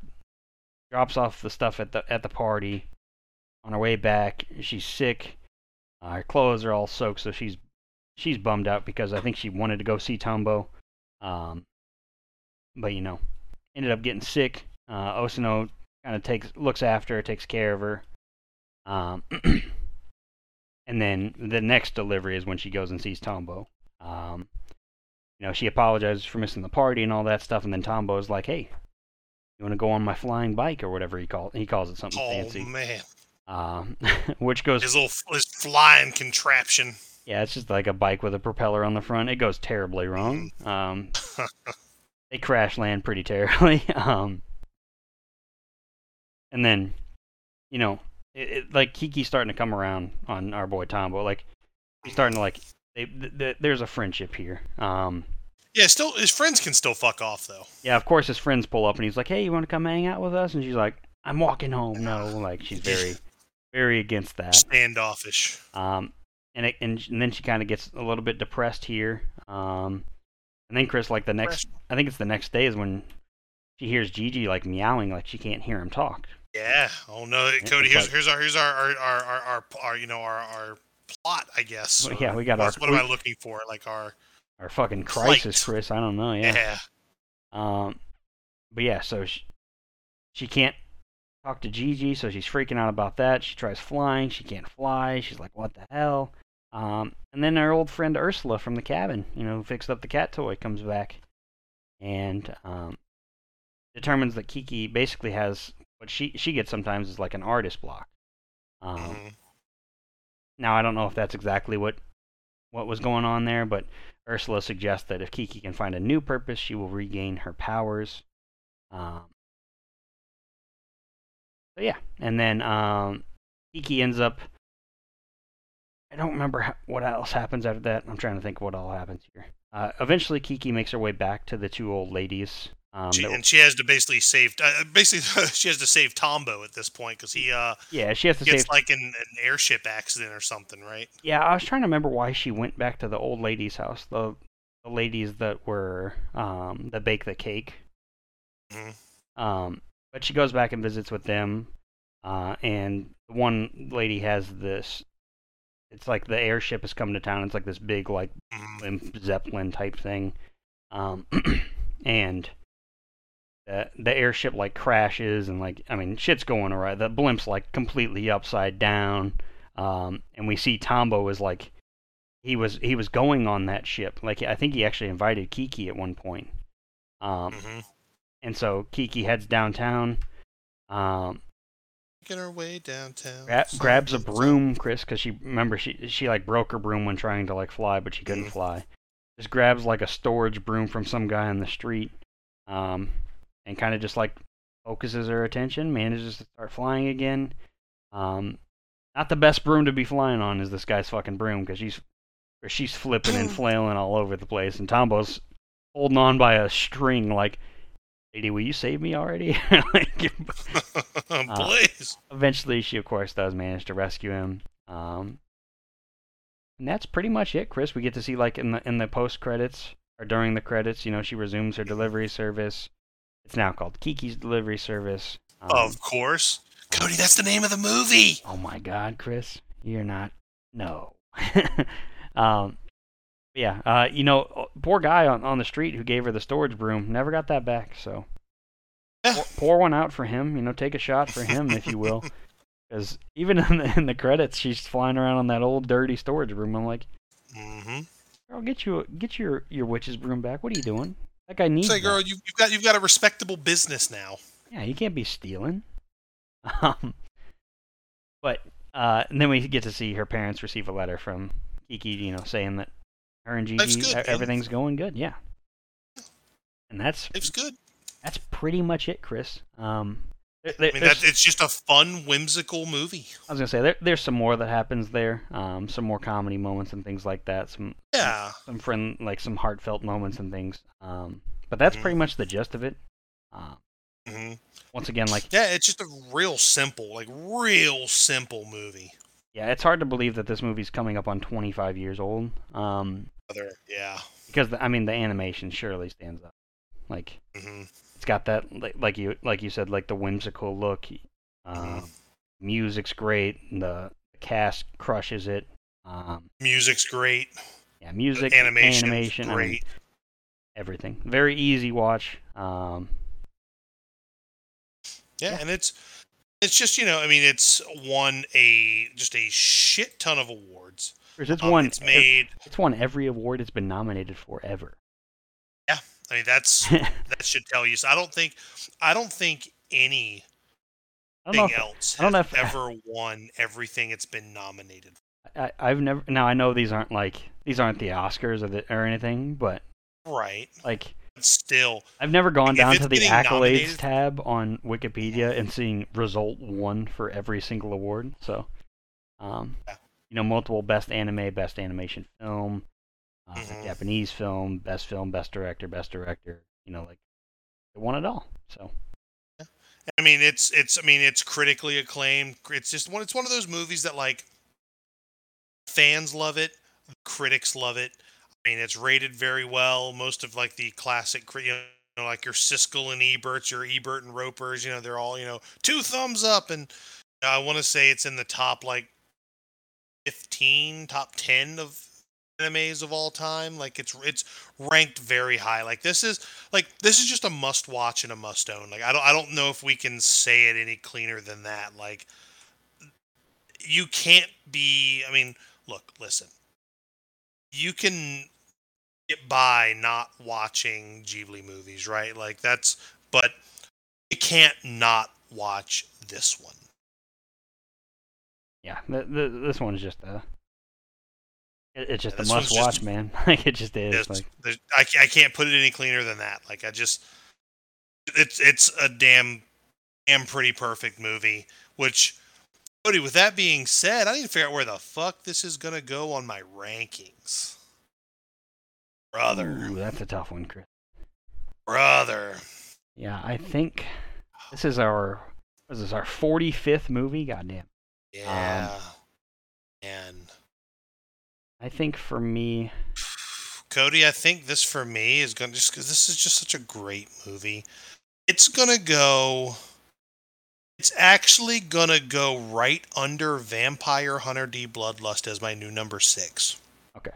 Drops off the stuff at the at the party. On her way back, she's sick. Uh, her clothes are all soaked, so she's she's bummed out because I think she wanted to go see Tombo. Um, but you know, ended up getting sick. Uh, Osano kind of takes looks after her, takes care of her. Um, [CLEARS THROAT] and then the next delivery is when she goes and sees Tombo. Um, you know, she apologizes for missing the party and all that stuff, and then Tombo's like, "Hey, you want to go on my flying bike or whatever he calls he calls it something Oh fancy." man, Um, [LAUGHS] which goes, his little his flying contraption. yeah, it's just like a bike with a propeller on the front. It goes terribly wrong. Mm-hmm. Um, [LAUGHS] they crash land pretty terribly. [LAUGHS] um, and then, you know, it, it, like Kiki's starting to come around on our boy Tombo. Like he's starting to like. They, th- th- there's a friendship here. Um, Yeah, still his friends can still fuck off though. yeah, of course his friends pull up and he's like, "Hey, you want to come hang out with us?" And she's like, "I'm walking home." No, like she's very, very against that. Standoffish. Um, and it, and, and then she kind of gets a little bit depressed here. Um, and then Chris, like the next, I think it's the next day is when she hears Jiji like meowing, like she can't hear him talk. Yeah. Oh no, Cody. Here's like- here's our here's our our our, our, our, our you know our our plot, I guess. Well, yeah, we got our What am I looking for? Like our Our fucking crisis, Flight. Chris. I don't know. Yeah. yeah. Um, but yeah, so she, she can't talk to Jiji, so she's freaking out about that. She tries flying, she can't fly. She's like, "What the hell?" Um, and then our old friend Ursula from the cabin, you know, who fixed up the cat toy, comes back and um, determines that Kiki basically has what she she gets sometimes is like an artist block. Um, Mhm. Now I don't know if that's exactly what what was going on there, but Ursula suggests that if Kiki can find a new purpose, she will regain her powers. Um, so yeah, and then um, Kiki ends up. I don't remember what else happens after that. I'm trying to think what all happens here. Uh, eventually, Kiki makes her way back to the two old ladies. Um, She, and she has to basically save. Uh, basically, [LAUGHS] she has to save Tombo at this point because he uh yeah, she has to gets save. like an, an airship accident or something, right? Yeah, I was trying to remember why she went back to the old lady's house. The the ladies that were um, that bake the cake. Mhm. Um, but she goes back and visits with them, uh, and one lady has this. It's like the airship has come to town. It's like this big like zeppelin type thing, um, [CLEARS THROAT] and the the airship like crashes and like I mean shit's going awry. The blimp's like completely upside down, um, and we see Tombo is like he was he was going on that ship. Like I think he actually invited Kiki at one point. Um, Mhm. And so Kiki heads downtown, um, Making her way downtown. gra- grabs a broom, Chris, because she remember she she like broke her broom when trying to like fly, but she couldn't Mhm. fly. Just grabs like a storage broom from some guy on the street, um, and kind of just like focuses her attention, manages to start flying again. Um, not the best broom to be flying on is this guy's fucking broom because she's or she's flipping and [CLEARS THROAT] flailing all over the place, and Tombo's holding on by a string like. Lady, will you save me already? [LAUGHS] like, [LAUGHS] Uh, Please. eventually she of course does manage to rescue him um and that's pretty much it chris we get to see like in the in the post credits or during the credits you know she resumes her delivery service it's now called kiki's delivery service um, of course. Cody, that's the name of the movie. oh my god chris you're not no [LAUGHS] um yeah uh you know poor guy on, on the street who gave her the storage broom never got that back so [LAUGHS] pour, pour one out for him. You know, take a shot for him, if you will. [LAUGHS] Because even in the, in the credits, she's flying around on that old dirty storage room. I'm like, Mm-hmm. girl, get you get your your witch's broom back. What are you doing? That guy needs. Say, girl, you, you've got you've got a respectable business now. Yeah, you can't be stealing. [LAUGHS] Um, but uh, and then we get to see her parents receive a letter from Kiki, you know, saying that her and Life's Jiji, good, e- man. everything's going good. Yeah, and that's Life's good. that's pretty much it, Chris. Um, there- there- I mean, that, it's just a fun, whimsical movie. I was gonna say there, there's some more that happens there. Um, some more comedy moments and things like that. Some Yeah. some friend like some heartfelt moments and things. Um, but that's Mhm. pretty much the gist of it. Uh, hmm once again, like Yeah, it's just a real simple, like real simple movie. yeah, it's hard to believe that this movie's coming up on 25 years old. Um, Other, yeah. because the, I mean the animation surely stands up. Like hmm it's got that like, like you like you said like the whimsical look. Um, Mhm. Music's great. The, the cast crushes it. Um, Music's great. yeah, music, animation, animation, I mean, great. everything. Very easy watch. Um, Yeah, Yeah. and it's it's just you know, I mean, it's won a just a shit ton of awards. Chris, it's Um, won. It's made. It's won every award it's been nominated for ever. Yeah, I mean, that's [LAUGHS] that should tell you. So I don't think I don't think anything know. If, else I don't has know if- ever won everything it's been nominated. for. I, I've never. Now I know these aren't like these aren't the Oscars or the, or anything, but Right. like But still, I've never gone down to the accolades nominated- tab on Wikipedia and seeing result one for every single award. So, um, Yeah. You know, multiple best anime, best animation film, uh, Mhm. Japanese film, best film, best director, best director. You know, like they won it all. So I mean, it's it's I mean, it's critically acclaimed. It's just one. It's one of those movies that like fans love it, critics love it. I mean, it's rated very well. Most of like the classic, you know, like your Siskel and Eberts, your Ebert and Ropers, you know, they're all you know two thumbs up, and I want to say it's in the top like fifteen, top ten of animes of all time. Like it's it's ranked very high. Like this is like this is just a must watch and a must own. Like I don't I don't know if we can say it any cleaner than that. Like you can't be I mean, look, listen. you can get by not watching Ghibli movies, right? Like that's, but you can't not watch this one. Yeah, the, this one's just a. it- It's just Yeah, a must watch, just- man. [LAUGHS] Like it just is. Like I, I can't put it any cleaner than that. Like I just, it's it's a damn, damn pretty perfect movie. Which, Cody, with that being said, I need to figure out where the fuck this is gonna go on my rankings, brother, Ooh, that's a tough one, Chris. brother. Yeah, I think this is our. This is our 45th movie. Goddamn. Um, yeah, and I think for me, Cody, I think this for me is gonna just because this is just such a great movie. It's gonna go. It's actually gonna go right under Vampire Hunter D Bloodlust as my new number six. Okay.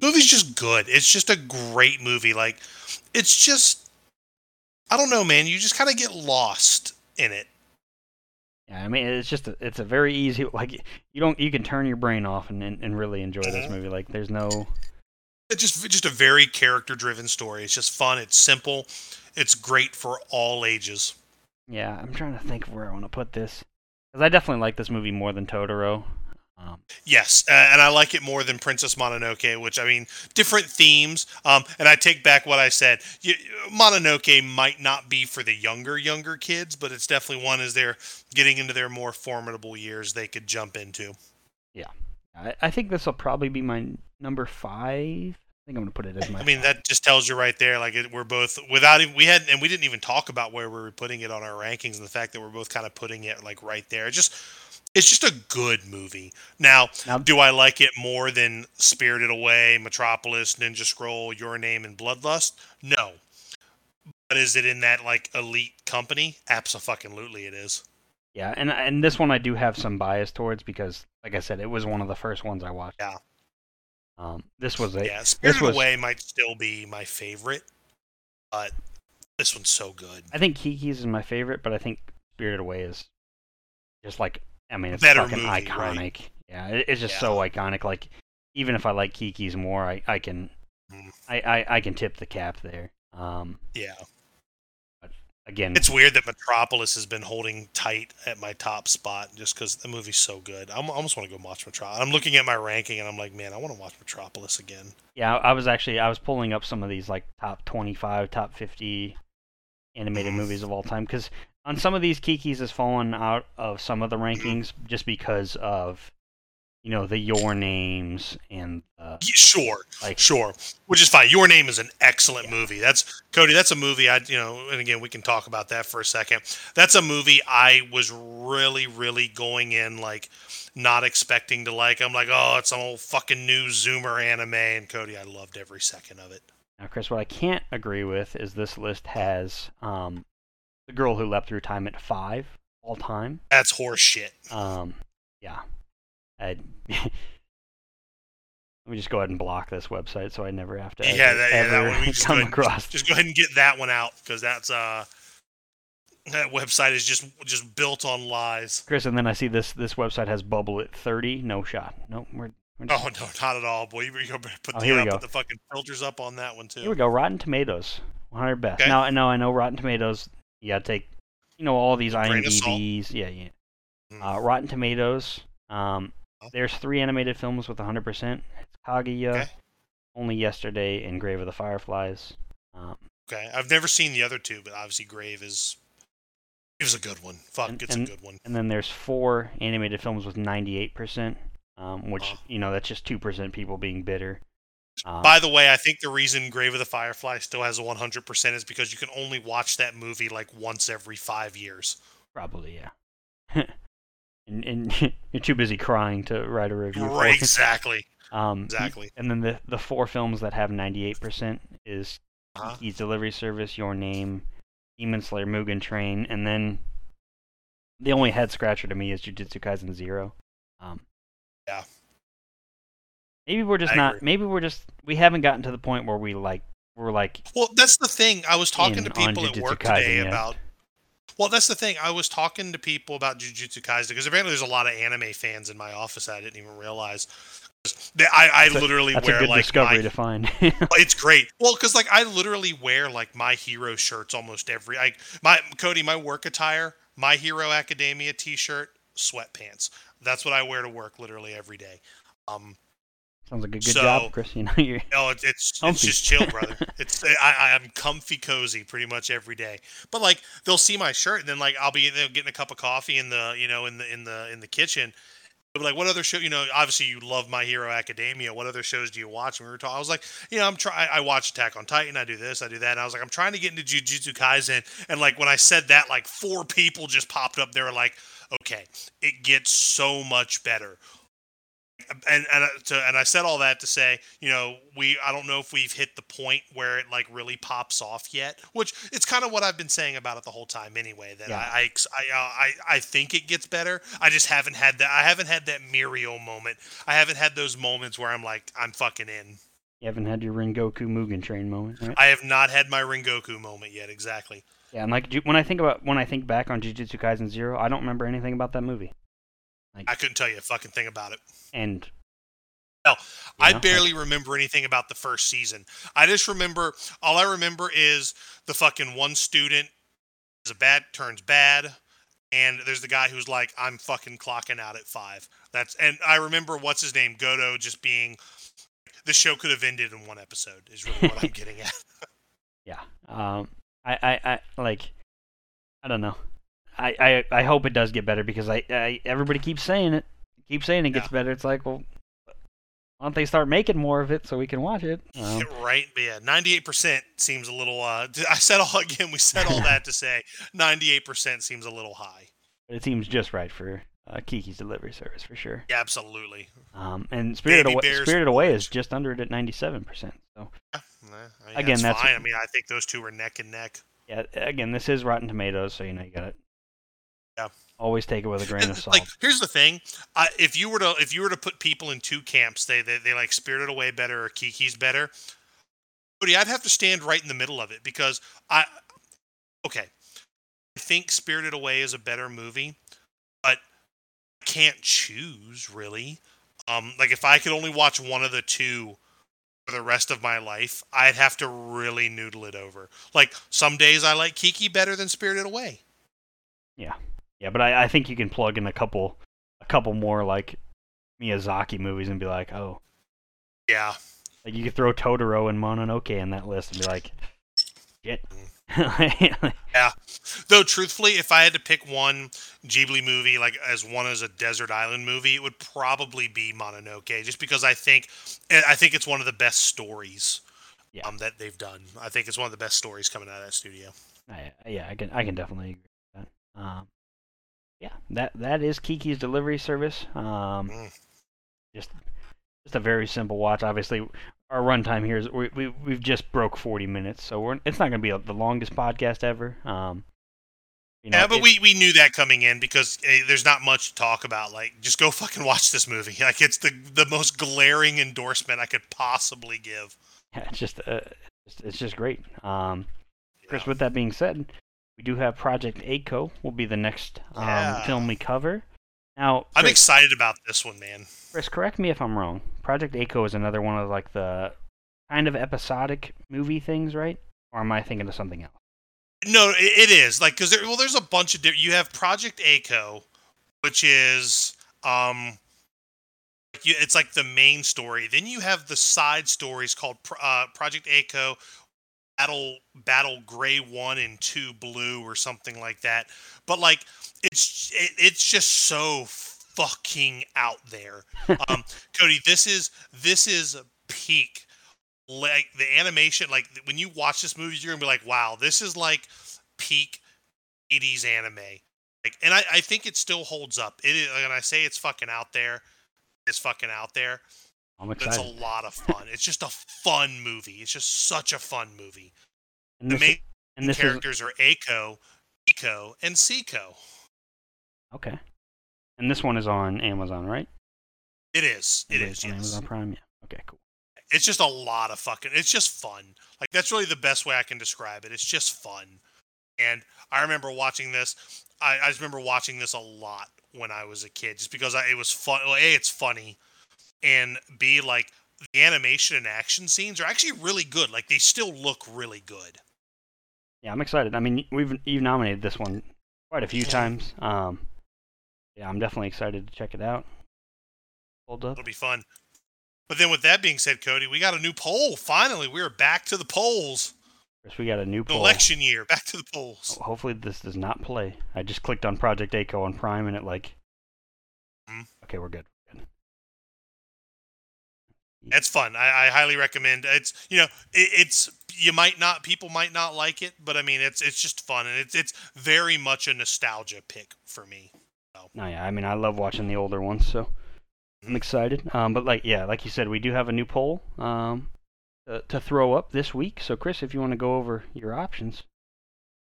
Movie's just good. It's just a great movie. Like, it's just, I don't know, man. You just kind of get lost in it. Yeah, I mean, it's just a, it's a very easy like you don't you can turn your brain off and and, and really enjoy this Mhm. movie. Like there's no It's just just a very character driven story. It's just fun. It's simple. It's great for all ages. Yeah, I'm trying to think of where I want to put this because I definitely like this movie more than Totoro. Um, Yes, uh, and I like it more than Princess Mononoke, which I mean, different themes. Um, and I take back what I said. You, Mononoke might not be for the younger younger kids, but it's definitely one as they're getting into their more formidable years they could jump into. Yeah, I, I think this will probably be my number five. I think I'm gonna put it as my. I mean, five. that just tells you right there. Like it, we're both without even we had and we didn't even talk about where we were putting it on our rankings, and the fact that we're both kind of putting it like right there. It just it's just a good movie. Now, Now- do I like it more than Spirited Away, Metropolis, Ninja Scroll, Your Name, and Bloodlust? No. But is it in that like elite company? Absolutely, it is. Yeah, and and this one I do have some bias towards because, like I said, it was one of the first ones I watched. Yeah. Um, this was a Yeah, Spirited was- Away might still be my favorite, but this one's so good. I think Kiki's is my favorite, but I think Spirited Away is just like I mean, it's fucking movie, right? iconic. Yeah, it, it's just Yeah. so iconic. Like even if I like Kiki's more, I I can Mm. I, I I can tip the cap there. Um, Yeah. again, It's weird that Metropolis has been holding tight at my top spot just because the movie's so good. I'm, I almost want to go watch Metropolis. I'm looking at my ranking and I'm like, man, I want to watch Metropolis again. yeah, I was actually I was pulling up some of these like top twenty five, top fifty animated Mhm. movies of all time because on some of these Kiki's has fallen out of some of the rankings just because of you know the your names and uh, sure, like sure, which is fine. Your Name is an excellent Yeah. movie. That's Cody. That's a movie I, you know, and again, we can talk about that for a second. That's a movie I was really, really going in like not expecting to like. I'm like, oh, it's some old fucking new Zoomer anime, and Cody, I loved every second of it. Now, Chris, what I can't agree with is this list has um, the girl who leapt through time at five all time. That's horse shit. Um, yeah, I, [LAUGHS] let me just go ahead and block this website so I never have to Yeah, that, yeah, that one we [LAUGHS] just come ahead, across. just go ahead and get that one out because that's uh that website is just just built on lies. Chris, and then I see this this website has bubble at thirty. No shot. Nope. We're, we're just, Oh no, not at all, boy. You you better put Oh, the uh, go. put the fucking filters up on that one too. Here we go. Rotten Tomatoes, 100 best. Okay. Now, I know, I know, Rotten Tomatoes. You gotta take, you know, all these grain of salt. IMDb's. Yeah, yeah. Mm. Uh, Rotten Tomatoes. Um, there's three animated films with 100%. It's Kaguya, Okay. Only Yesterday, and Grave of the Fireflies. Um, Okay, I've never seen the other two, but obviously Grave is it was a good one. Fuck, And- it's and- a good one. and then there's four animated films with 98%, um, which Oh. you know that's just two percent people being bitter. Um, By the way, I think the reason Grave of the Firefly still has a 100% is because you can only watch that movie like once every five years. probably yeah. [LAUGHS] and, and [LAUGHS] you're too busy crying to write a review. Right, exactly, [LAUGHS] Um, exactly. And then the the four films that have 98% is Uh-huh. Kiki's Delivery Service, Your Name, Demon Slayer, Mugen Train, and then the only head scratcher to me is Jujutsu Kaisen Zero. Um, Yeah. Maybe we're just I not. agree. Maybe we're just. We haven't gotten to the point where we like. We're like. Well, that's the thing. I was talking in to people at work today yet. about. Well, that's the thing. I was talking to people about Jujutsu Kaisen because apparently there's a lot of anime fans in my office that I didn't even realize. I, I That's literally a wear like discovery my, to find. [LAUGHS] it's great. Well, because like I literally wear like my hero shirts almost every. Like my Cody, my work attire, my Hero Academia T-shirt, sweatpants. That's what I wear to work literally every day. Um, Sounds like a good So- job, Chris. You know, you're no, it's it's, it's just chill, brother. [LAUGHS] It's I I'm comfy cozy pretty much every day. But like they'll see my shirt and then like I'll be getting a cup of coffee in the you know in the in the in the kitchen. They'll like, what other show? You know, obviously you love My Hero Academia. What other shows do you watch? And we were talking. I was like, you know, I'm trying. I watch Attack on Titan. I do this. I do that. And I was like, I'm trying to get into Jujutsu Kaisen. And like when I said that, like four people just popped up. They were like, okay, it gets so much better and and uh, to, and I said all that to say, you know, we I don't know if we've hit the point where it like really pops off yet, which it's kind of what I've been saying about it the whole time anyway. That Yeah. I I, I uh, I I think it gets better. I just haven't had that. I haven't had that Mirio moment. I haven't had those moments where I'm like I'm fucking in. you haven't had your Rengoku Mugen Train moment, right? I have not had my Rengoku moment yet. Exactly. Yeah, and like when I think about when I think back on Jujutsu Kaisen Zero, I don't remember anything about that movie. I couldn't tell you a fucking thing about it. And you I know, like- barely remember anything about the first season. I just remember all I remember is the fucking one student is a bad turns bad, and there's the guy who's like, I'm fucking clocking out at five. That's and I remember what's his name, Gojo, just being. The show could have ended in one episode. Is really what I'm [LAUGHS] getting at. yeah, um, I, I, I like, I don't know. I, I, I hope it does get better because I, I everybody keeps saying it, keep saying it gets better. It's like, well, why don't they start making more of it so we can watch it? [LAUGHS] Um, right? But yeah, 98% seems a little. uh [LAUGHS] I said all again. We said all that to say 98% seems a little high. but it seems just right for uh, Kiki's delivery service for sure. Yeah, absolutely. Um, and Spirited Baby Away, Spirited Away is just under it at ninety seven percent. So Yeah, I mean, Again, that's that's- fine. I mean, I think those two are neck and neck. yeah, again, this is Rotten Tomatoes, so you know you got to Yeah. always take it with a grain And, of [LAUGHS] salt. Like, here's the thing: I, if you were to if you were to put people in two camps, they they, they like Spirited Away better or Kiki's better. Cody, I'd have to stand right in the middle of it because I, okay, I think Spirited Away is a better movie, but I can't choose really. Um, like if I could only watch one of the two for the rest of my life, I'd have to really noodle it over. Like some days I like Kiki better than Spirited Away. Yeah, but I, I think you can plug in a couple, a couple more like Miyazaki movies and be like, oh, Yeah. like you could throw Totoro and Mononoke in that list and be like, shit. [LAUGHS] Yeah. Though truthfully, if I had to pick one Ghibli movie, like as one as a desert island movie, it would probably be Mononoke, just because I think I think it's one of the best stories Yeah. um, that they've done. I think it's one of the best stories coming out of that studio. I, yeah, I can I can definitely agree with that. Um, yeah, that that is Kiki's delivery service. Um, Mm. just just a very simple watch. Obviously, our runtime here is we, we we've just broke forty minutes, so we're it's not going to be a, the longest podcast ever. Um, you know, yeah, but it- we, we knew that coming in because eh, there's not much to talk about. Like, just go [LAUGHS] fucking watch this movie. Like, it's the the most glaring endorsement I could possibly give. [LAUGHS] yeah, it's just uh, it's, it's just great. Um, Chris, Yeah. with that being said, we do have Project A-ko will be the next um, Yeah. film we cover. Now, I'm excited about this one, man. Chris, correct me if I'm wrong. Project A-ko is another one of like the kind of episodic movie things, right? Or am I thinking of something else? No, it, it is like because there. Well, there's a bunch of different. You have Project A-ko, which is um, it's like the main story. Then you have the side stories called uh, Project ACO, Battle Battle Gray One and Two Blue or something like that. But like it's it, it's just so fucking out there. [LAUGHS] Um, Cody, this is this is peak. Like the animation like when you watch this movie you're gonna be like wow this is like peak 80s anime. Like and i, I think it still holds up. It is and i say it's fucking out there. It's fucking out there I'm excited. a lot of fun it's just a fun movie it's just such a fun movie and the this, main and this is characters are Aiko, Eco, and Seiko. okay. And this one is on Amazon, right? It is. It is is. on Yes. Amazon Prime. Yeah. Okay, cool. It's just a lot of fucking. It's just fun. Like that's really the best way I can describe it. It's just fun. And I remember watching this. I, I just remember watching this a lot when I was a kid, just because I, it was fun. Well, a, it's funny, and B like the animation and action scenes are actually really good. Like they still look really good. Yeah, I'm excited. I mean, we've you've nominated this one quite a few times. Um, yeah, I'm definitely excited to check it out. Hold up. It'll be fun. But then, with that being said, Cody, we got a new poll. Finally, we are back to the polls. Chris, we got a new poll. Election year, back to the polls. Hopefully, this does not play. I just clicked on Project A-ko on Prime, and it like. Mhm. Okay, we're good. It's fun. I, I highly recommend. It's you know, it, it's you might not people might not like it, but I mean, it's it's just fun and it's it's very much a nostalgia pick for me. No, yeah, I mean, I love watching the older ones, so I'm excited. Um, but like, yeah, like you said, we do have a new poll um, to, to throw up this week. So, Chris, if you want to go over your options.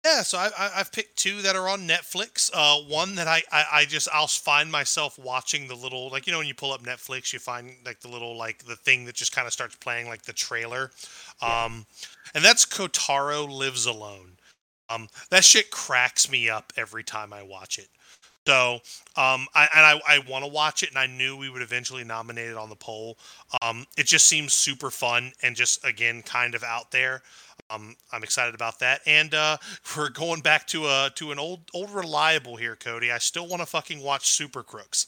Yeah, so I, I, I've picked two that are on Netflix. Uh, one that I, I, I just I'll find myself watching the little like you know when you pull up Netflix you find like the little like the thing that just kind of starts playing like the trailer, um, and that's Kotaro Lives Alone. Um, that shit cracks me up every time I watch it. So, um, I, and I, I want to watch it, and I knew we would eventually nominate it on the poll. Um, it just seems super fun and just again kind of out there. Um, I'm excited about that, and uh, [LAUGHS] we're going back to a to an old old reliable here, Cody. I still want to fucking watch Super Crooks.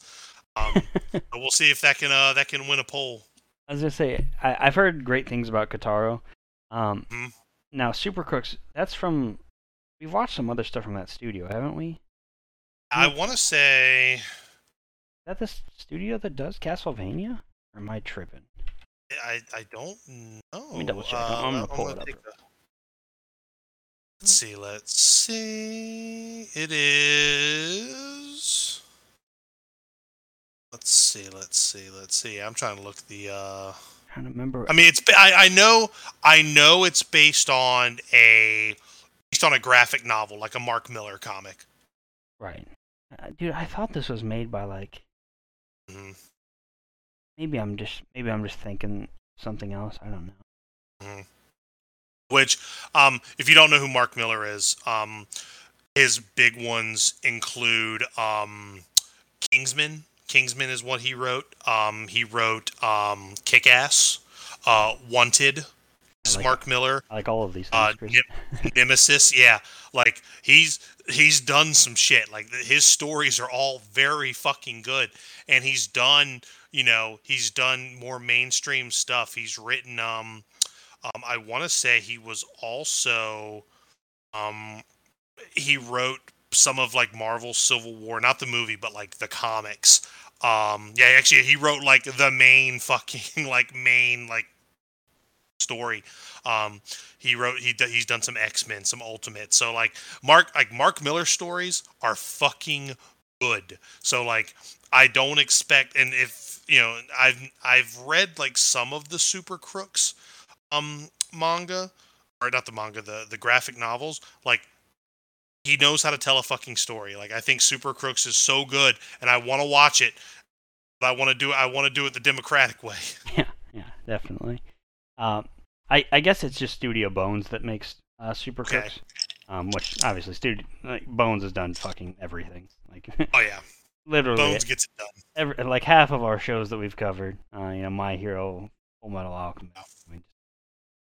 Um, [LAUGHS] we'll see if that can uh, that can win a poll. I was gonna say I, I've heard great things about Kotaro. Um, Mhm. Now, Super Crooks, that's from. We've watched some other stuff from that studio, haven't we? I want to say that the studio that does Castlevania? Or am I tripping? I I don't know. Let me double check. Uh, I'm gonna pull it up. Let's see. Let's see. It is. Let's see. Let's see. Let's see. I'm trying to look the. uh trying to remember. I mean, it's. I, I know. I know it's based on a based on a graphic novel, like a Mark Millar comic. right. Uh, dude, I thought this was made by like. Mhm. Maybe I'm just maybe I'm just thinking something else. I don't know. Which, um, if you don't know who Mark Millar is, um, his big ones include um, Kingsman. Kingsman is what he wrote. Um, he wrote um, Kick Ass, uh, Wanted. This like Mark Millar. I like all of these things. Uh, [LAUGHS] Nemesis, yeah, like he's he's done some shit. Like his stories are all very fucking good, and he's done you know he's done more mainstream stuff. He's written um um I want to say he was also um he wrote some of like Marvel Civil War, not the movie, but like the comics. Um yeah, actually he wrote like the main [LAUGHS] fucking like main like story. Um, he wrote he he's done some X Men, some Ultimate. So like Mark like Mark Millar stories are fucking good. So like I don't expect, and if you know, I've I've read like some of the Super Crooks um manga, or not the manga, the the graphic novels. Like he knows how to tell a fucking story. Like I think Super Crooks is so good, and I want to watch it. But I want to do I want to do it the democratic way. [LAUGHS] [LAUGHS] Yeah, yeah, definitely. Um, I I guess it's just Studio Bones that makes uh, Super Okay. Crooks, um, which obviously Studio like, Bones has done fucking everything. Like [LAUGHS] Oh yeah, literally, Bones gets it done. every, like half of our shows that we've covered. Uh, you know, My Hero, Full Metal Alchemist, I mean,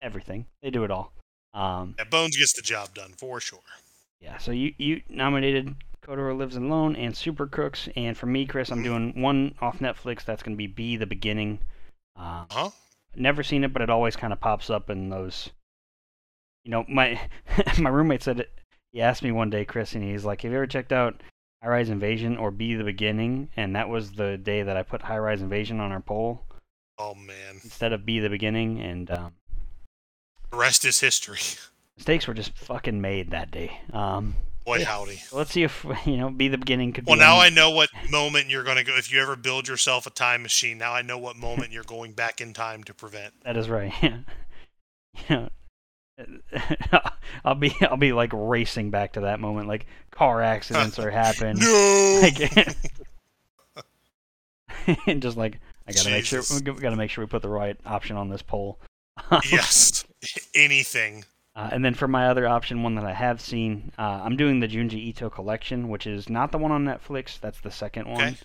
everything. They do it all. Um, Yeah, Bones gets the job done for sure. yeah. So you you nominated Kotaro Lives Alone and Super Crooks, and for me, Chris, I'm doing one off Netflix. That's gonna be Be the Beginning. Uh, Huh? never seen it, but it always kind of pops up in those. You know, my [LAUGHS] my roommate said it. He asked me one day, Chris, and he's like, "Have you ever checked out High Rise Invasion or Be the Beginning?" And that was the day that I put High Rise Invasion on our poll Oh man, instead of Be the Beginning, and um, the rest is history. mistakes were just fucking made that day. Um, Boy Yeah. howdy. let's see if [LAUGHS] you know Be the Beginning could. Well, be now on- I know what moment you're going to go. If you ever build yourself a time machine, now I know what moment you're going back in time to prevent. [LAUGHS] That is right. [LAUGHS] Yeah. You know, I'll be I'll be like racing back to that moment, like car accidents are happening. No. Like, and just like I gotta make sure we gotta make sure we put the right option on this poll. [LAUGHS] yes. Anything. Uh, and then for my other option, one that I have seen, uh, I'm doing the Junji Ito collection, which is not the one on Netflix. That's the second one. Okay.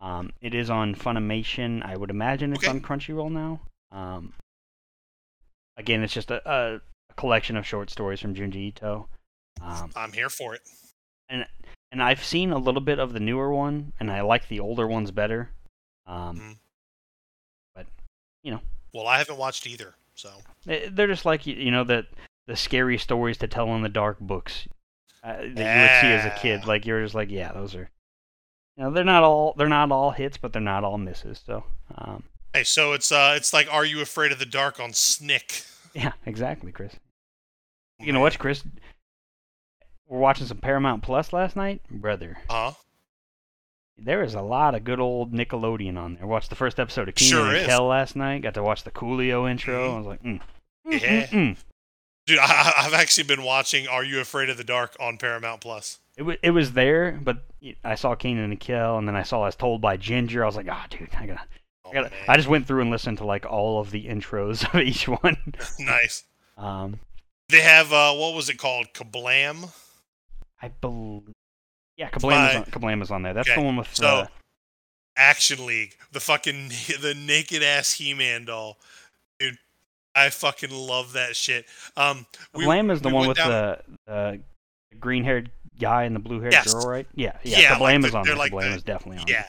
Um, it is on Funimation. I would imagine it's Okay. on Crunchyroll now. Um, again, it's just a, a, collection of short stories from Junji Ito. Um, I'm here for it. and and I've seen a little bit of the newer one, and I like the older ones better. Um, Mhm. But you know, well, I haven't watched either, so they- they're just like you, know the the scary stories to tell in the dark books uh, that you would see as a kid. Like you're just like, yeah, those are. You know, they're not all they're not all hits, but they're not all misses. So, um, hey, so it's uh, it's like Are You Afraid of the Dark on Snick? [LAUGHS] yeah, exactly, Chris. You know what, Chris? We're watching some Paramount Plus last night, brother. Huh? There is a lot of good old Nickelodeon on there. Watched the first episode of Keenan Sure and is. Kel last night. Got to watch the Coolio intro. Mhm. I was like, mm. Mm, Yeah. mm, mm. Dude, I, I've actually been watching Are You Afraid of the Dark on Paramount Plus. It, w- it was there, but I saw Keenan and Kel, and then I saw As Told by Ginger. I was like, ah, dude, I gotta, Oh, I gotta. I just went through and listened to like all of the intros [LAUGHS] of each one. [LAUGHS] nice. Um, They have uh, what was it called? Kablam. I believe, yeah, Kablam is Kablam is on there. That's Okay, the one with so- uh, Action League, the fucking [LAUGHS] the naked ass He-Man doll, dude. I fucking love that shit. Um, we- Kablam is the we one with down- the the green-haired guy and the blue-haired Yes. girl, right? Yeah, yeah. Yeah, Kablam like the- is on there. like Kablam the- is definitely on. Yeah,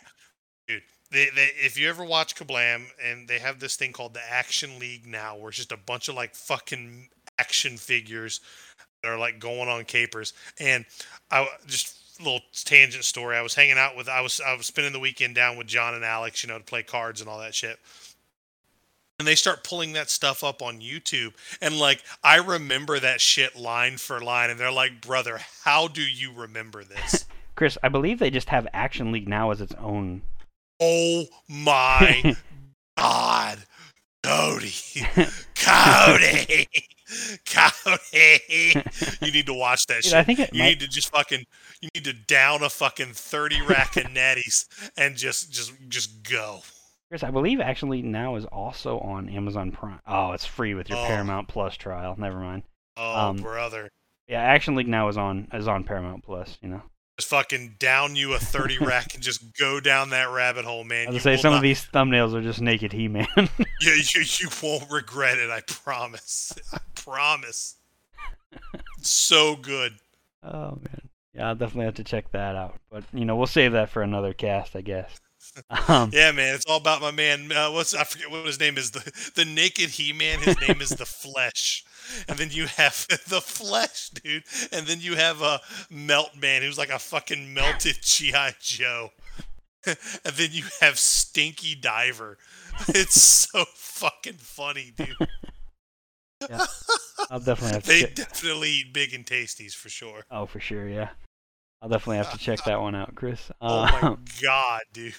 dude. They, they, if you ever watch Kablam, and they have this thing called the Action League now, where it's just a bunch of like fucking action figures that are like going on capers. And I just little tangent story. I was hanging out with I was I was spending the weekend down with John and Alex, you know, to play cards and all that shit. And they start pulling that stuff up on YouTube, and like I remember that shit line for line, and they're like, "Brother, how do you remember this?" [LAUGHS] Chris, I believe they just have Action League now as its own. Oh my [LAUGHS] God, Cody, [LAUGHS] Cody, [LAUGHS] Cody! You need to watch that Dude, shit. I think You might, need to just fucking, you need to down a fucking thirty rack of netties and just, just, just go. Chris, I believe Action League now is also on Amazon Prime. Oh, it's free with your Oh. Paramount Plus trial. Never mind. Oh, Um, brother, Yeah, Action League now is on is on Paramount Plus. You know, just fucking down you a thirty [LAUGHS] rack and just go down that rabbit hole, man. I was say some not- of these thumbnails are just naked He-Man. [LAUGHS] yeah, you, you won't regret it. I promise. I promise. so good. oh man, yeah, I'll definitely have to check that out. But you know, we'll save that for another cast, I guess. [LAUGHS] Um, Yeah, man, it's all about my man. Uh, what's I forget what his name is. The the naked He Man. His name is the Flesh. And then you have [LAUGHS] the Flesh, dude. And then you have a Melt Man, who's like a fucking melted [LAUGHS] GI Joe. [LAUGHS] and then you have Stinky Diver. It's so fucking funny, dude. I'll definitely have to. They check. definitely eat big and tasties for sure. Oh, for sure, yeah. I'll definitely have to check that one out, Chris. Oh my Um, god, dude.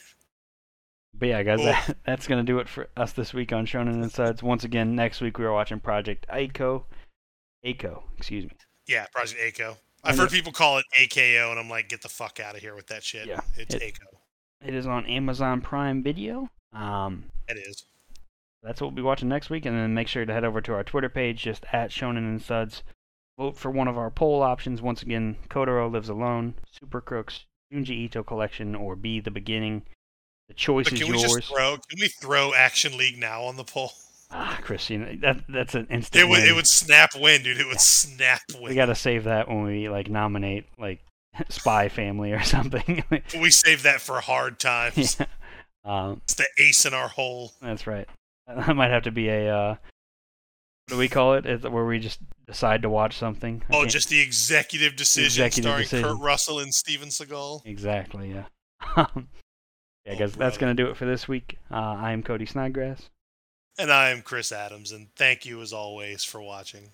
But yeah, guys, that, [LAUGHS] that's gonna do it for us this week on Shonen and Suds. Once again, next week we are watching Project Aiko. Aiko, excuse me. Yeah, Project Aiko. I've know- heard people call it AKO, and I'm like, get the fuck out of here with that shit. Yeah, it's it- Aiko. It is on Amazon Prime Video. Um, It is. that's what we'll be watching next week, and then make sure to head over to our Twitter page, just at Shonen and Suds. Vote for one of our poll options. Once again, Kotaro Lives Alone, Super Crooks, Junji Ito Collection, or Be the Beginning. The choice But is can we yours. just throw? Can we throw Action League now on the poll? Ah, Chris, you know, that that's an instant. It would. win. It would snap win, dude. It would snap win. We gotta save that when we like nominate like [LAUGHS] Spy Family or [LAUGHS] something. We save that for hard times. yeah. Um, It's the ace in our hole. that's right. [LAUGHS] That might have to be a uh, what do we call it? Is it where we just decide to watch something? I Oh, can't- just the executive decision Executive starring decision. Kurt Russell and Steven Seagal. exactly. Yeah. Yeah, Oh, guys, that's gonna do it for this week. Uh, I am Cody Snodgrass. And I am Chris Adams, and thank you as always for watching.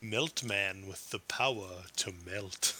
Melt Man with the power to melt.